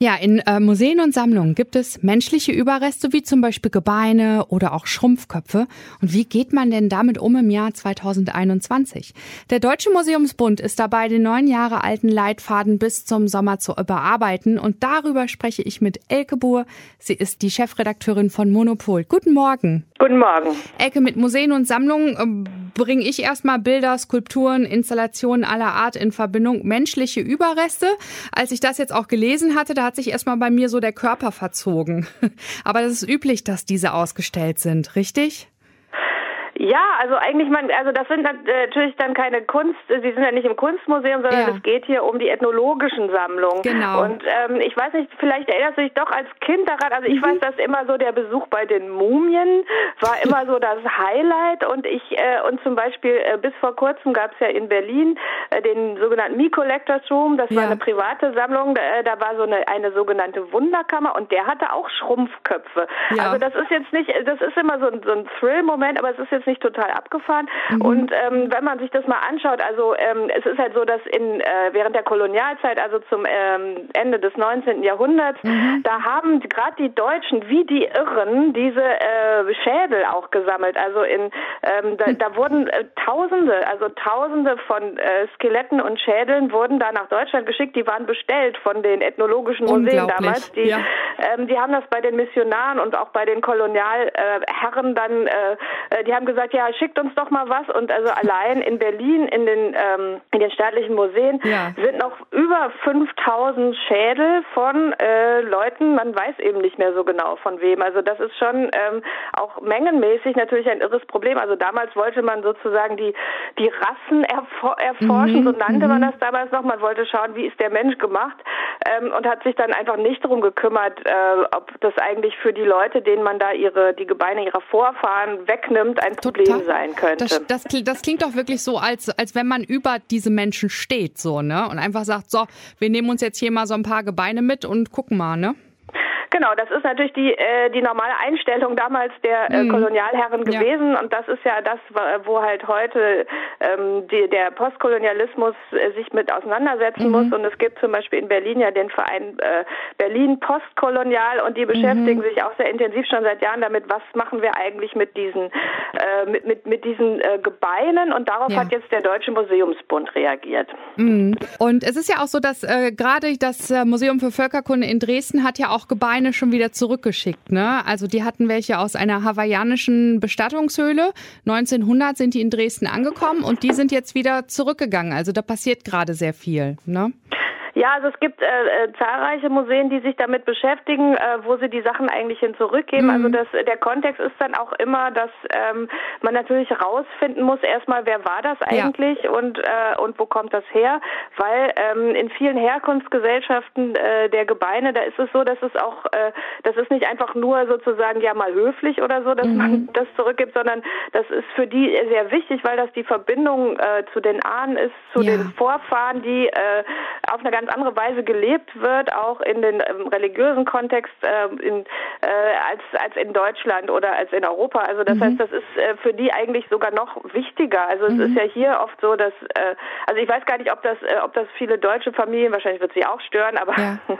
Ja, in äh, Museen und Sammlungen gibt es menschliche Überreste wie zum Beispiel Gebeine oder auch Schrumpfköpfe. Und wie geht man denn damit um im Jahr 2021? Der Deutsche Museumsbund ist dabei, den neun Jahre alten Leitfaden bis zum Sommer zu überarbeiten. Und darüber spreche ich mit Elke Buhr. Sie ist die Chefredakteurin von Monopol. Guten Morgen. Guten Morgen. Elke, mit Museen und Sammlungen äh, bringe ich erstmal Bilder, Skulpturen, Installationen aller Art in Verbindung. Menschliche Überreste. Als ich das jetzt auch gelesen hatte, da hat sich erstmal bei mir so der Körper verzogen. Aber das ist üblich, dass diese ausgestellt sind, richtig? Ja, also eigentlich man, also das sind äh, natürlich dann keine Kunst, Sie sind ja nicht im Kunstmuseum, sondern ja. es geht hier um die ethnologischen Sammlungen. Genau. Und ähm, ich weiß nicht, vielleicht erinnerst du dich doch als Kind daran, also ich mhm. weiß, dass immer so der Besuch bei den Mumien war immer so das Highlight und ich äh, und zum Beispiel äh, bis vor kurzem gab es ja in Berlin äh, den sogenannten Me Collectors Room, das ja. war eine private Sammlung, äh, da war so eine, eine sogenannte Wunderkammer und der hatte auch Schrumpfköpfe. Ja. Also das ist jetzt nicht, das ist immer so ein, so ein Thrill-Moment, aber es ist jetzt jetzt nicht total abgefahren. Mhm. Und ähm, wenn man sich das mal anschaut, also ähm, es ist halt so, dass in äh, während der Kolonialzeit, also zum ähm, Ende des 19. Jahrhunderts, mhm. da haben gerade die Deutschen wie die Irren diese äh, Schädel auch gesammelt. Also in ähm, da, da wurden äh, Tausende, also Tausende von äh, Skeletten und Schädeln wurden da nach Deutschland geschickt. Die waren bestellt von den ethnologischen Museen damals. Die, ja. ähm, die haben das bei den Missionaren und auch bei den Kolonialherren dann, äh, äh, die haben gesagt, gesagt, ja, schickt uns doch mal was. Und also allein in Berlin in den, ähm, in den staatlichen Museen ja. sind noch über 5000 Schädel von äh, Leuten, man weiß eben nicht mehr so genau von wem. Also das ist schon ähm, auch mengenmäßig natürlich ein irres Problem. Also damals wollte man sozusagen die, die Rassen erfor erforschen, mhm. so nannte man mhm. das damals noch. Man wollte schauen, wie ist der Mensch gemacht ähm, und hat sich dann einfach nicht darum gekümmert, äh, ob das eigentlich für die Leute, denen man da ihre die Gebeine ihrer Vorfahren wegnimmt, ein Problem Total. sein könnte. Das, das, das, klingt doch wirklich so, als, als wenn man über diese Menschen steht, so, ne? Und einfach sagt, so, wir nehmen uns jetzt hier mal so ein paar Gebeine mit und gucken mal, ne? Genau, das ist natürlich die, äh, die normale Einstellung damals der äh, mhm. Kolonialherren gewesen ja. und das ist ja das, wo halt heute ähm, die, der Postkolonialismus äh, sich mit auseinandersetzen mhm. muss und es gibt zum Beispiel in Berlin ja den Verein äh, Berlin Postkolonial und die beschäftigen mhm. sich auch sehr intensiv schon seit Jahren damit, was machen wir eigentlich mit diesen äh, mit, mit, mit diesen äh, Gebeinen und darauf ja. hat jetzt der Deutsche Museumsbund reagiert. Mhm. Und es ist ja auch so, dass gerade das Museum für Völkerkunde in Dresden hat ja auch Gebeine eine schon wieder zurückgeschickt. Ne? Also die hatten welche aus einer hawaiianischen Bestattungshöhle. 1900 sind die in Dresden angekommen und die sind jetzt wieder zurückgegangen. Also da passiert gerade sehr viel. Ne? Ja, also es gibt äh, äh, zahlreiche Museen, die sich damit beschäftigen, äh, wo sie die Sachen eigentlich hin zurückgeben. Also mhm. Also das, der Kontext ist dann auch immer, dass ähm, man natürlich herausfinden muss, erstmal, wer war das eigentlich ja. und, äh, und wo kommt das her? Weil ähm, in vielen Herkunftsgesellschaften äh, der Gebeine, da ist es so, dass es auch, äh, das ist nicht einfach nur sozusagen ja mal höflich oder so, dass mhm. man das zurückgibt, sondern das ist für die sehr wichtig, weil das die Verbindung äh, zu den Ahnen ist, zu ja. den Vorfahren, die äh, auf eine ganz ganz andere Weise gelebt wird, auch in den ähm, religiösen Kontext äh, in, äh, als als in Deutschland oder als in Europa. Also das mhm. heißt, das ist äh, für die eigentlich sogar noch wichtiger. Also mhm. es ist ja hier oft so, dass äh, also ich weiß gar nicht, ob das äh, ob das viele deutsche Familien wahrscheinlich wird sie auch stören, aber ja.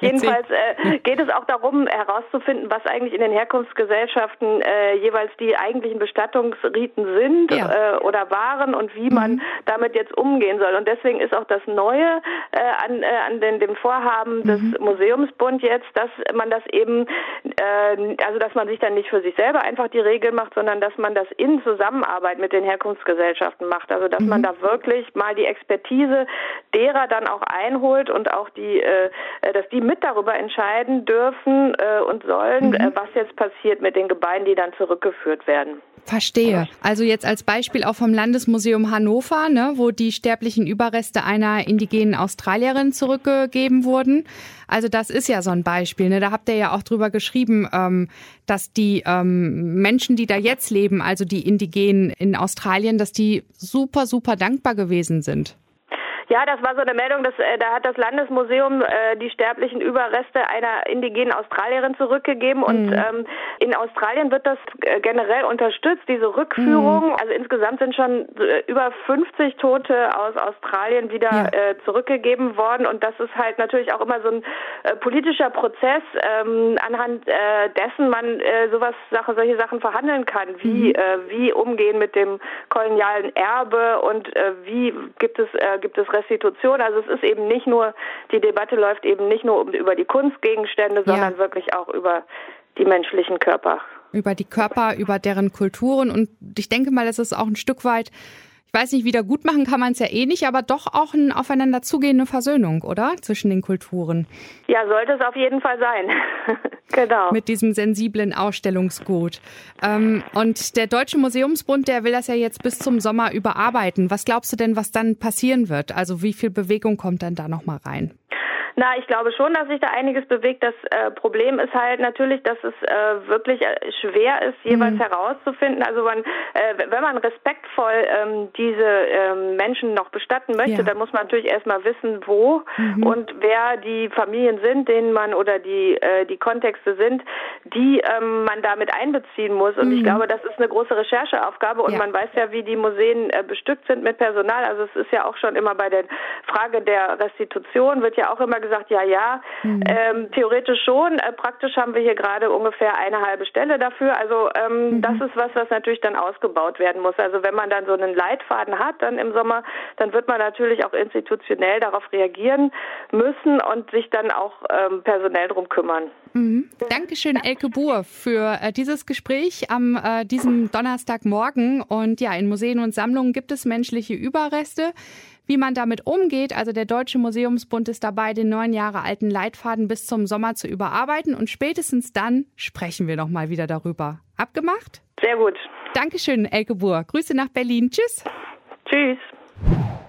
jedenfalls äh, geht es auch darum herauszufinden, was eigentlich in den Herkunftsgesellschaften jeweils die eigentlichen Bestattungsriten sind ja. oder waren und wie man mhm. damit jetzt umgehen soll. Und deswegen ist auch das Neue an, äh, an den, dem Vorhaben des mhm. Museumsbund jetzt, dass man das eben, äh, also dass man sich dann nicht für sich selber einfach die Regeln macht, sondern dass man das in Zusammenarbeit mit den Herkunftsgesellschaften macht. Also dass mhm. man da wirklich mal die Expertise derer dann auch einholt und auch die, äh, äh dass die mit darüber entscheiden dürfen äh, und sollen, mhm. äh, was jetzt passiert mit den Gebeinen, die dann zurückgeführt werden. Verstehe. Also jetzt als Beispiel auch vom Landesmuseum Hannover, ne, wo die sterblichen Überreste einer indigenen Australierin zurückgegeben wurden. Also das ist ja so ein Beispiel. Ne? Da habt ihr ja auch drüber geschrieben, ähm, dass die ähm, Menschen, die da jetzt leben, also die Indigenen in Australien, dass die super, super dankbar gewesen sind. Ja, das war so eine Meldung, dass äh, da hat das Landesmuseum äh, die sterblichen Überreste einer indigenen Australierin zurückgegeben und mhm. ähm, in Australien wird das äh, generell unterstützt, diese Rückführung. Mhm. Also insgesamt sind schon äh, über 50 Tote aus Australien wieder ja. äh, zurückgegeben worden und das ist halt natürlich auch immer so ein äh, politischer Prozess, ähm, anhand äh, dessen man äh, sowas Sache, solche Sachen verhandeln kann, wie mhm. äh, wie umgehen mit dem kolonialen Erbe und äh, wie gibt es äh, gibt es Restitution. Also es ist eben nicht nur, die Debatte läuft eben nicht nur über die Kunstgegenstände, sondern ja. wirklich auch über die menschlichen Körper. Über die Körper, über deren Kulturen. Und ich denke mal, es ist auch ein Stück weit ich weiß nicht, wieder gut machen kann man es ja eh nicht, aber doch auch eine aufeinander zugehende Versöhnung, oder? Zwischen den Kulturen. Ja, sollte es auf jeden Fall sein. genau. Mit diesem sensiblen Ausstellungsgut. Ähm, und der Deutsche Museumsbund, der will das ja jetzt bis zum Sommer überarbeiten. Was glaubst du denn, was dann passieren wird? Also wie viel Bewegung kommt dann da nochmal rein? Na, ich glaube schon, dass sich da einiges bewegt. Das äh, Problem ist halt natürlich, dass es äh, wirklich äh, schwer ist, jeweils mhm. herauszufinden. Also man, äh, wenn man respektvoll ähm, diese ähm, Menschen noch bestatten möchte, ja. dann muss man natürlich erstmal wissen, wo mhm. und wer die Familien sind, denen man oder die äh, die Kontexte sind, die ähm, man damit einbeziehen muss. Und mhm. ich glaube, das ist eine große Rechercheaufgabe. Und ja. man weiß ja, wie die Museen äh, bestückt sind mit Personal. Also es ist ja auch schon immer bei der Frage der Restitution wird ja auch immer gesagt, gesagt, ja, ja, mhm. ähm, theoretisch schon. Äh, praktisch haben wir hier gerade ungefähr eine halbe Stelle dafür. Also ähm, mhm. das ist was, was natürlich dann ausgebaut werden muss. Also wenn man dann so einen Leitfaden hat, dann im Sommer, dann wird man natürlich auch institutionell darauf reagieren müssen und sich dann auch ähm, personell drum kümmern. Mhm. Dankeschön, Elke Buhr, für äh, dieses Gespräch am äh, diesem Donnerstagmorgen. Und ja, in Museen und Sammlungen gibt es menschliche Überreste. Wie man damit umgeht, also der Deutsche Museumsbund ist dabei, den neun Jahre alten Leitfaden bis zum Sommer zu überarbeiten und spätestens dann sprechen wir nochmal wieder darüber. Abgemacht? Sehr gut. Dankeschön, Elke Buhr. Grüße nach Berlin. Tschüss. Tschüss.